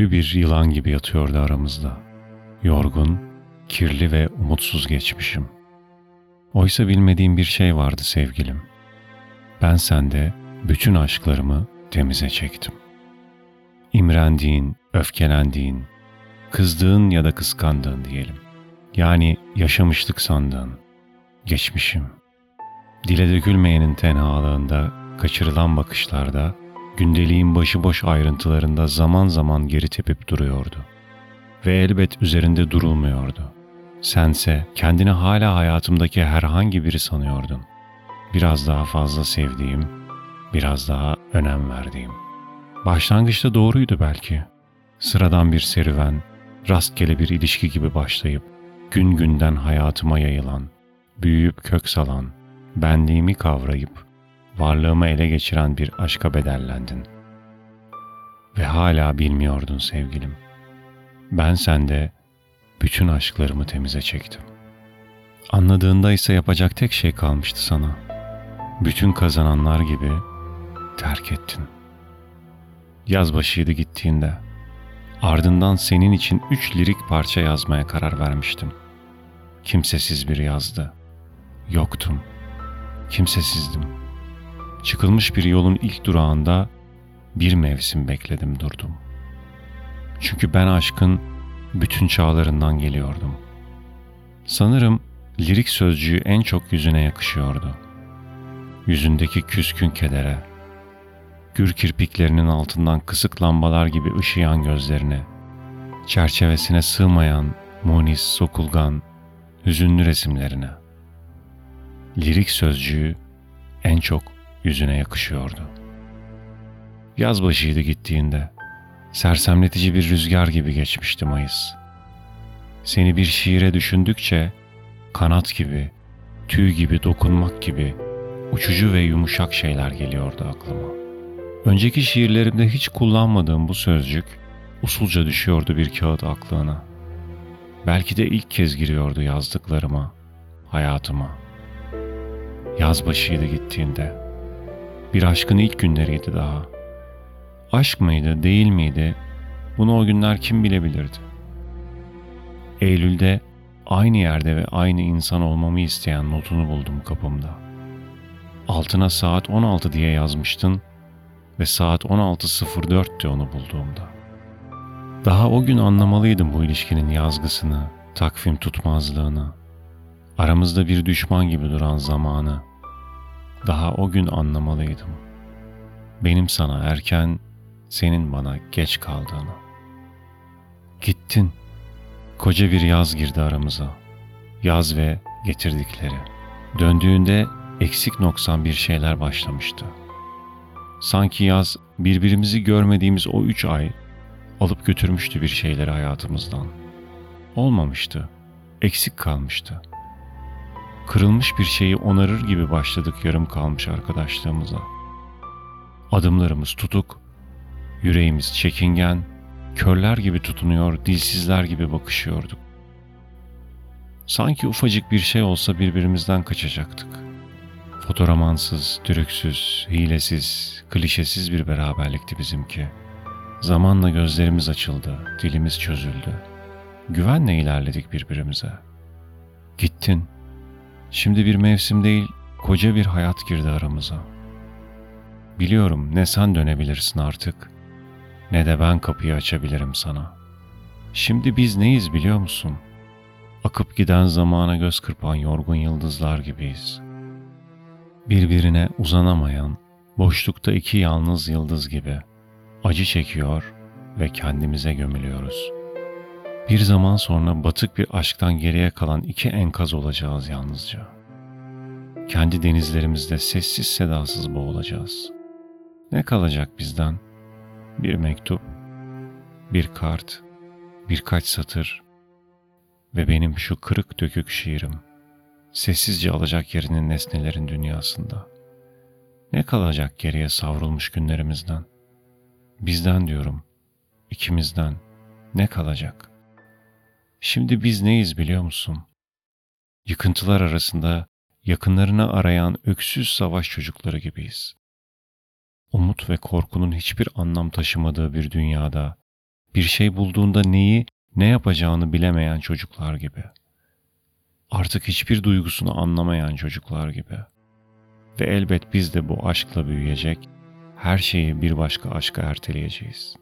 Ölü bir yılan gibi yatıyordu aramızda. Yorgun, kirli ve umutsuz geçmişim. Oysa bilmediğim bir şey vardı sevgilim. Ben sende bütün aşklarımı temize çektim. İmrendiğin, öfkelendiğin, kızdığın ya da kıskandığın diyelim. Yani yaşamışlık sandığın, geçmişim. Dile dökülmeyenin tenhalığında, kaçırılan bakışlarda, gündeliğin başıboş ayrıntılarında zaman zaman geri tepip duruyordu. Ve elbet üzerinde durulmuyordu. Sense kendini hala hayatımdaki herhangi biri sanıyordun. Biraz daha fazla sevdiğim, biraz daha önem verdiğim. Başlangıçta doğruydu belki. Sıradan bir serüven, rastgele bir ilişki gibi başlayıp gün günden hayatıma yayılan, büyüyüp kök salan, benliğimi kavrayıp varlığımı ele geçiren bir aşka bedellendin. Ve hala bilmiyordun sevgilim. Ben sende bütün aşklarımı temize çektim. Anladığında ise yapacak tek şey kalmıştı sana. Bütün kazananlar gibi terk ettin. Yaz başıydı gittiğinde. Ardından senin için üç lirik parça yazmaya karar vermiştim. Kimsesiz bir yazdı. Yoktum. Kimsesizdim. Çıkılmış bir yolun ilk durağında bir mevsim bekledim durdum. Çünkü ben aşkın bütün çağlarından geliyordum. Sanırım lirik sözcüğü en çok yüzüne yakışıyordu. Yüzündeki küskün kedere, gür kirpiklerinin altından kısık lambalar gibi ışıyan gözlerine, çerçevesine sığmayan munis, sokulgan, hüzünlü resimlerine. Lirik sözcüğü en çok yüzüne yakışıyordu. Yaz başıydı gittiğinde. Sersemletici bir rüzgar gibi geçmişti Mayıs. Seni bir şiire düşündükçe kanat gibi, tüy gibi dokunmak gibi uçucu ve yumuşak şeyler geliyordu aklıma. Önceki şiirlerimde hiç kullanmadığım bu sözcük usulca düşüyordu bir kağıt aklına. Belki de ilk kez giriyordu yazdıklarıma, hayatıma. Yaz başıydı gittiğinde. Bir aşkın ilk günleriydi daha. Aşk mıydı, değil miydi? Bunu o günler kim bilebilirdi? Eylül'de aynı yerde ve aynı insan olmamı isteyen notunu buldum kapımda. Altına saat 16 diye yazmıştın ve saat 16.04'tü onu bulduğumda. Daha o gün anlamalıydım bu ilişkinin yazgısını, takvim tutmazlığını, aramızda bir düşman gibi duran zamanı. Daha o gün anlamalıydım. Benim sana erken, senin bana geç kaldığını. Gittin. Koca bir yaz girdi aramıza. Yaz ve getirdikleri. Döndüğünde eksik noksan bir şeyler başlamıştı. Sanki yaz birbirimizi görmediğimiz o üç ay alıp götürmüştü bir şeyleri hayatımızdan. Olmamıştı, eksik kalmıştı. Kırılmış bir şeyi onarır gibi başladık yarım kalmış arkadaşlığımıza. Adımlarımız tutuk, yüreğimiz çekingen, körler gibi tutunuyor, dilsizler gibi bakışıyorduk. Sanki ufacık bir şey olsa birbirimizden kaçacaktık. Fotoramansız, dürüksüz, hilesiz, klişesiz bir beraberlikti bizimki. Zamanla gözlerimiz açıldı, dilimiz çözüldü. Güvenle ilerledik birbirimize. Gittin. Şimdi bir mevsim değil, koca bir hayat girdi aramıza. Biliyorum ne sen dönebilirsin artık, ne de ben kapıyı açabilirim sana. Şimdi biz neyiz biliyor musun? Akıp giden zamana göz kırpan yorgun yıldızlar gibiyiz. Birbirine uzanamayan, boşlukta iki yalnız yıldız gibi.'' acı çekiyor ve kendimize gömülüyoruz. Bir zaman sonra batık bir aşktan geriye kalan iki enkaz olacağız yalnızca. Kendi denizlerimizde sessiz sedasız boğulacağız. Ne kalacak bizden? Bir mektup, bir kart, birkaç satır ve benim şu kırık dökük şiirim. Sessizce alacak yerini nesnelerin dünyasında. Ne kalacak geriye savrulmuş günlerimizden? Bizden diyorum, ikimizden ne kalacak? Şimdi biz neyiz biliyor musun? Yıkıntılar arasında yakınlarını arayan öksüz savaş çocukları gibiyiz. Umut ve korkunun hiçbir anlam taşımadığı bir dünyada Bir şey bulduğunda neyi, ne yapacağını bilemeyen çocuklar gibi. Artık hiçbir duygusunu anlamayan çocuklar gibi. Ve elbet biz de bu aşkla büyüyecek, her şeyi bir başka aşka erteleyeceğiz.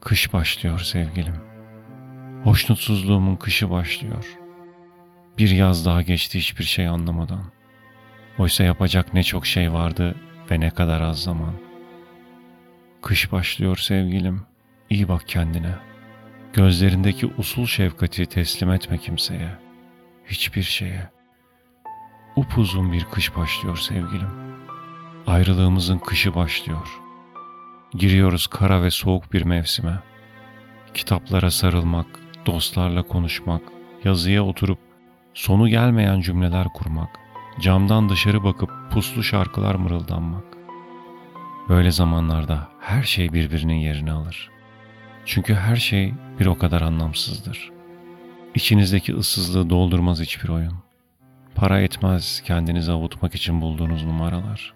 Kış başlıyor sevgilim. Hoşnutsuzluğumun kışı başlıyor. Bir yaz daha geçti hiçbir şey anlamadan. Oysa yapacak ne çok şey vardı ve ne kadar az zaman. Kış başlıyor sevgilim. İyi bak kendine. Gözlerindeki usul şefkati teslim etme kimseye. Hiçbir şeye. Upuzun bir kış başlıyor sevgilim. Ayrılığımızın kışı başlıyor. Giriyoruz kara ve soğuk bir mevsime. Kitaplara sarılmak, dostlarla konuşmak, yazıya oturup sonu gelmeyen cümleler kurmak, camdan dışarı bakıp puslu şarkılar mırıldanmak. Böyle zamanlarda her şey birbirinin yerini alır. Çünkü her şey bir o kadar anlamsızdır. İçinizdeki ıssızlığı doldurmaz hiçbir oyun. Para etmez kendinizi avutmak için bulduğunuz numaralar.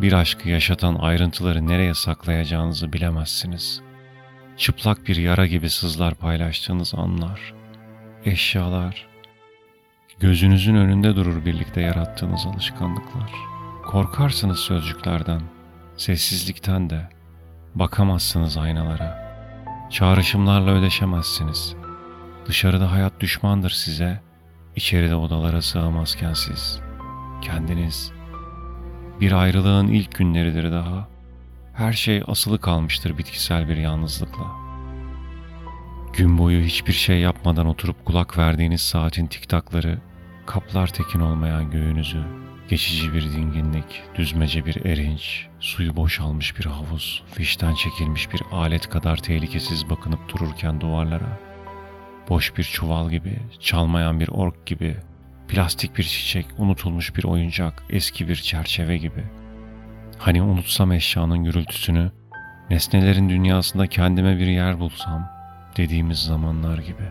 Bir aşkı yaşatan ayrıntıları nereye saklayacağınızı bilemezsiniz. Çıplak bir yara gibi sızlar paylaştığınız anlar, eşyalar, gözünüzün önünde durur birlikte yarattığınız alışkanlıklar. Korkarsınız sözcüklerden, sessizlikten de, bakamazsınız aynalara. Çağrışımlarla ödeşemezsiniz. Dışarıda hayat düşmandır size, içeride odalara sığamazken siz, kendiniz. Bir ayrılığın ilk günleridir daha. Her şey asılı kalmıştır bitkisel bir yalnızlıkla. Gün boyu hiçbir şey yapmadan oturup kulak verdiğiniz saatin tiktakları kaplar tekin olmayan göğünüzü, geçici bir dinginlik, düzmece bir erinç, suyu boşalmış bir havuz, fişten çekilmiş bir alet kadar tehlikesiz bakınıp dururken duvarlara, boş bir çuval gibi, çalmayan bir ork gibi, plastik bir çiçek, unutulmuş bir oyuncak, eski bir çerçeve gibi. Hani unutsam eşyanın gürültüsünü, nesnelerin dünyasında kendime bir yer bulsam dediğimiz zamanlar gibi.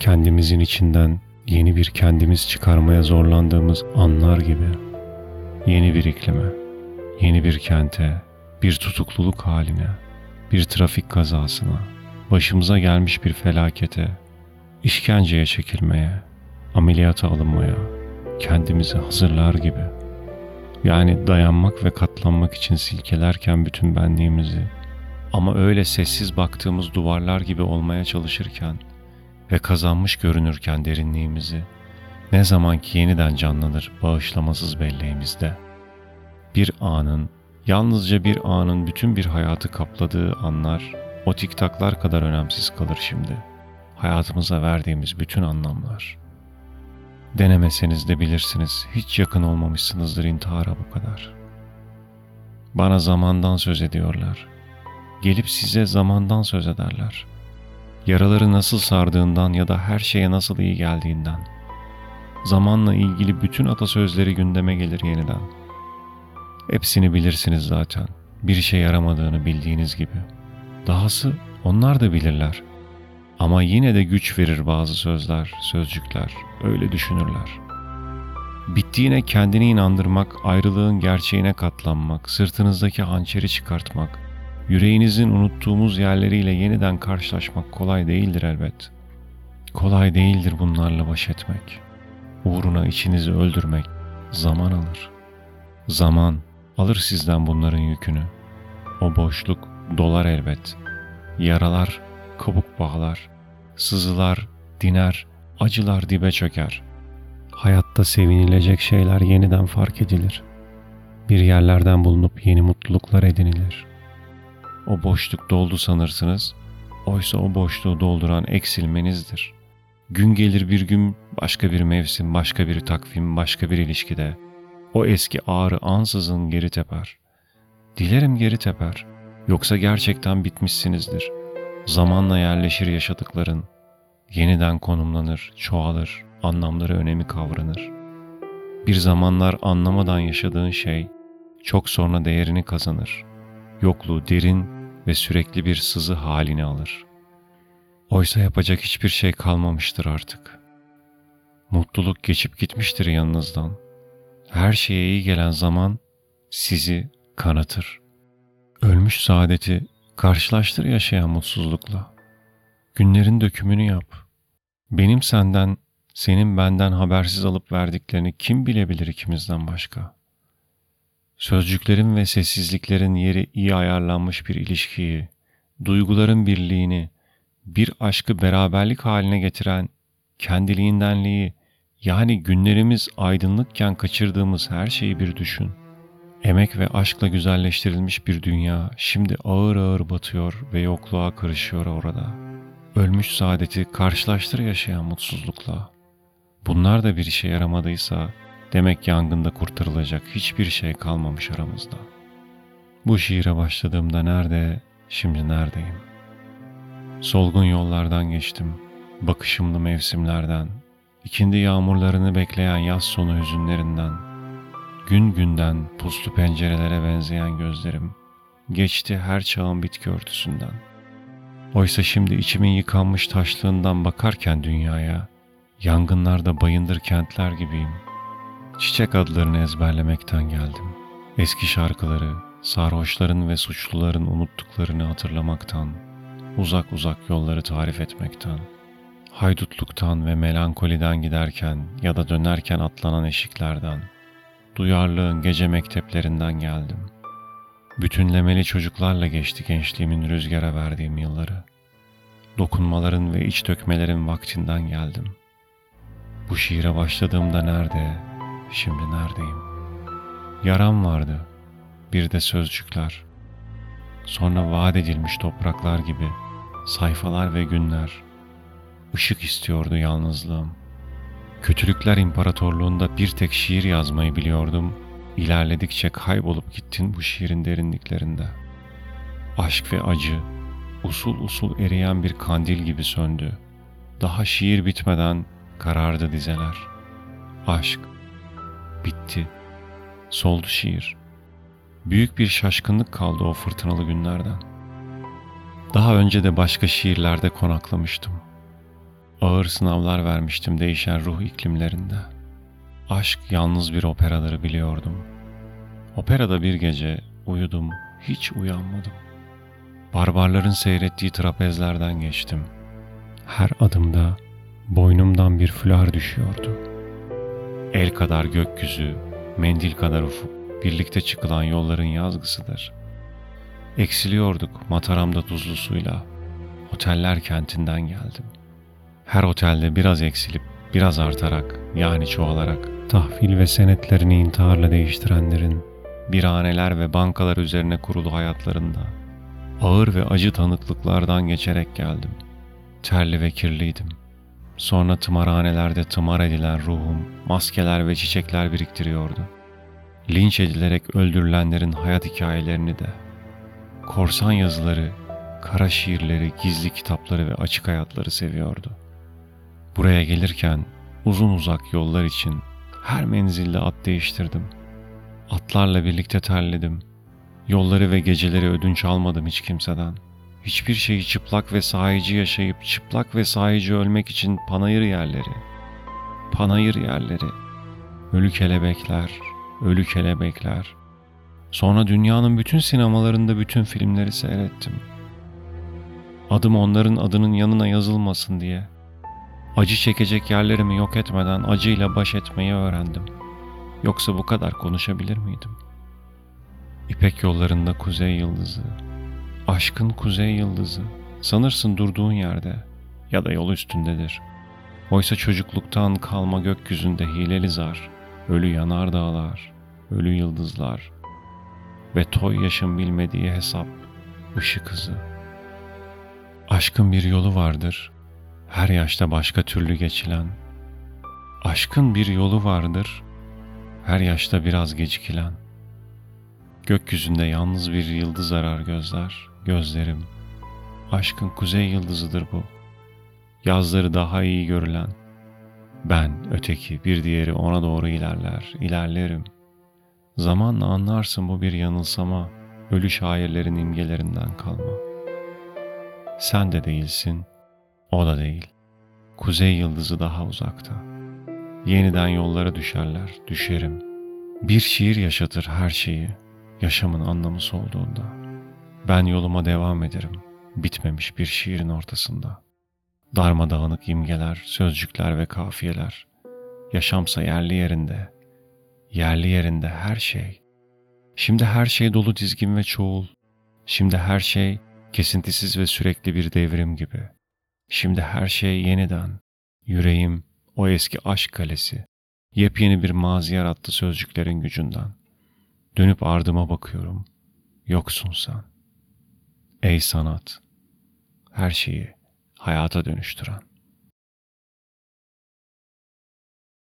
Kendimizin içinden yeni bir kendimiz çıkarmaya zorlandığımız anlar gibi. Yeni bir iklime, yeni bir kente, bir tutukluluk haline, bir trafik kazasına, başımıza gelmiş bir felakete, işkenceye çekilmeye, ameliyata alınmaya, kendimizi hazırlar gibi. Yani dayanmak ve katlanmak için silkelerken bütün benliğimizi ama öyle sessiz baktığımız duvarlar gibi olmaya çalışırken ve kazanmış görünürken derinliğimizi ne zaman ki yeniden canlanır bağışlamasız belleğimizde. Bir anın, yalnızca bir anın bütün bir hayatı kapladığı anlar o tiktaklar kadar önemsiz kalır şimdi. Hayatımıza verdiğimiz bütün anlamlar. Denemeseniz de bilirsiniz hiç yakın olmamışsınızdır intihara bu kadar. Bana zamandan söz ediyorlar. Gelip size zamandan söz ederler.'' yaraları nasıl sardığından ya da her şeye nasıl iyi geldiğinden. Zamanla ilgili bütün atasözleri gündeme gelir yeniden. Hepsini bilirsiniz zaten. Bir işe yaramadığını bildiğiniz gibi. Dahası onlar da bilirler. Ama yine de güç verir bazı sözler, sözcükler. Öyle düşünürler. Bittiğine kendini inandırmak, ayrılığın gerçeğine katlanmak, sırtınızdaki hançeri çıkartmak, Yüreğinizin unuttuğumuz yerleriyle yeniden karşılaşmak kolay değildir elbet. Kolay değildir bunlarla baş etmek. Uğruna içinizi öldürmek zaman alır. Zaman alır sizden bunların yükünü. O boşluk dolar elbet. Yaralar kabuk bağlar. Sızılar diner, acılar dibe çöker. Hayatta sevinilecek şeyler yeniden fark edilir. Bir yerlerden bulunup yeni mutluluklar edinilir.'' O boşluk doldu sanırsınız. Oysa o boşluğu dolduran eksilmenizdir. Gün gelir bir gün başka bir mevsim, başka bir takvim, başka bir ilişkide. O eski ağrı ansızın geri teper. Dilerim geri teper. Yoksa gerçekten bitmişsinizdir. Zamanla yerleşir yaşadıkların. Yeniden konumlanır, çoğalır, anlamları önemi kavranır. Bir zamanlar anlamadan yaşadığın şey çok sonra değerini kazanır.'' yokluğu derin ve sürekli bir sızı halini alır. Oysa yapacak hiçbir şey kalmamıştır artık. Mutluluk geçip gitmiştir yanınızdan. Her şeye iyi gelen zaman sizi kanatır. Ölmüş saadeti Karşılaştır yaşayan mutsuzlukla. Günlerin dökümünü yap. Benim senden, senin benden habersiz alıp verdiklerini kim bilebilir ikimizden başka? Sözcüklerin ve sessizliklerin yeri iyi ayarlanmış bir ilişkiyi, duyguların birliğini, bir aşkı beraberlik haline getiren kendiliğindenliği, yani günlerimiz aydınlıkken kaçırdığımız her şeyi bir düşün. Emek ve aşkla güzelleştirilmiş bir dünya şimdi ağır ağır batıyor ve yokluğa karışıyor orada. Ölmüş saadeti karşılaştır yaşayan mutsuzlukla. Bunlar da bir işe yaramadıysa demek yangında kurtarılacak hiçbir şey kalmamış aramızda. Bu şiire başladığımda nerede, şimdi neredeyim? Solgun yollardan geçtim, bakışımlı mevsimlerden, ikindi yağmurlarını bekleyen yaz sonu hüzünlerinden, gün günden puslu pencerelere benzeyen gözlerim, geçti her çağın bitki örtüsünden. Oysa şimdi içimin yıkanmış taşlığından bakarken dünyaya, yangınlarda bayındır kentler gibiyim. Çiçek adlarını ezberlemekten geldim. Eski şarkıları, sarhoşların ve suçluların unuttuklarını hatırlamaktan, uzak uzak yolları tarif etmekten, haydutluktan ve melankoliden giderken ya da dönerken atlanan eşiklerden, duyarlığın gece mekteplerinden geldim. Bütünlemeli çocuklarla geçti gençliğimin rüzgara verdiğim yılları. Dokunmaların ve iç dökmelerin vaktinden geldim. Bu şiire başladığımda nerede, şimdi neredeyim? Yaram vardı, bir de sözcükler. Sonra vaat edilmiş topraklar gibi sayfalar ve günler. Işık istiyordu yalnızlığım. Kötülükler imparatorluğunda bir tek şiir yazmayı biliyordum. İlerledikçe kaybolup gittin bu şiirin derinliklerinde. Aşk ve acı usul usul eriyen bir kandil gibi söndü. Daha şiir bitmeden karardı dizeler. Aşk bitti. Soldu şiir. Büyük bir şaşkınlık kaldı o fırtınalı günlerden. Daha önce de başka şiirlerde konaklamıştım. Ağır sınavlar vermiştim değişen ruh iklimlerinde. Aşk yalnız bir operaları biliyordum. Operada bir gece uyudum, hiç uyanmadım. Barbarların seyrettiği trapezlerden geçtim. Her adımda boynumdan bir fular düşüyordu. El kadar gökyüzü, mendil kadar ufuk, birlikte çıkılan yolların yazgısıdır. Eksiliyorduk Mataram'da tuzlu suyla. Oteller kentinden geldim. Her otelde biraz eksilip biraz artarak yani çoğalarak tahvil ve senetlerini intiharla değiştirenlerin biraneler ve bankalar üzerine kurulu hayatlarında ağır ve acı tanıklıklardan geçerek geldim. Terli ve kirliydim. Sonra tımarhanelerde tımar edilen ruhum maskeler ve çiçekler biriktiriyordu. Linç edilerek öldürülenlerin hayat hikayelerini de, korsan yazıları, kara şiirleri, gizli kitapları ve açık hayatları seviyordu. Buraya gelirken uzun uzak yollar için her menzilde at değiştirdim. Atlarla birlikte terledim. Yolları ve geceleri ödünç almadım hiç kimseden. Hiçbir şeyi çıplak ve sahici yaşayıp çıplak ve sahici ölmek için panayır yerleri. Panayır yerleri. Ölü kelebekler, ölü kelebekler. Sonra dünyanın bütün sinemalarında bütün filmleri seyrettim. Adım onların adının yanına yazılmasın diye. Acı çekecek yerlerimi yok etmeden acıyla baş etmeyi öğrendim. Yoksa bu kadar konuşabilir miydim? İpek yollarında kuzey yıldızı, aşkın kuzey yıldızı, sanırsın durduğun yerde ya da yol üstündedir. Oysa çocukluktan kalma gökyüzünde hileli zar, ölü yanardağlar, ölü yıldızlar ve toy yaşın bilmediği hesap, ışık hızı. Aşkın bir yolu vardır, her yaşta başka türlü geçilen. Aşkın bir yolu vardır, her yaşta biraz gecikilen. Gökyüzünde yalnız bir yıldız arar gözler, gözlerim. Aşkın kuzey yıldızıdır bu. Yazları daha iyi görülen. Ben, öteki, bir diğeri ona doğru ilerler, ilerlerim. Zamanla anlarsın bu bir yanılsama, ölü şairlerin imgelerinden kalma. Sen de değilsin, o da değil. Kuzey yıldızı daha uzakta. Yeniden yollara düşerler, düşerim. Bir şiir yaşatır her şeyi, yaşamın anlamı solduğunda. Ben yoluma devam ederim. Bitmemiş bir şiirin ortasında. Darmadağınık imgeler, sözcükler ve kafiyeler. Yaşamsa yerli yerinde. Yerli yerinde her şey. Şimdi her şey dolu dizgin ve çoğul. Şimdi her şey kesintisiz ve sürekli bir devrim gibi. Şimdi her şey yeniden. Yüreğim o eski aşk kalesi. Yepyeni bir mazi yarattı sözcüklerin gücünden. Dönüp ardıma bakıyorum. Yoksun sen. Ey sanat, her şeyi hayata dönüştüren.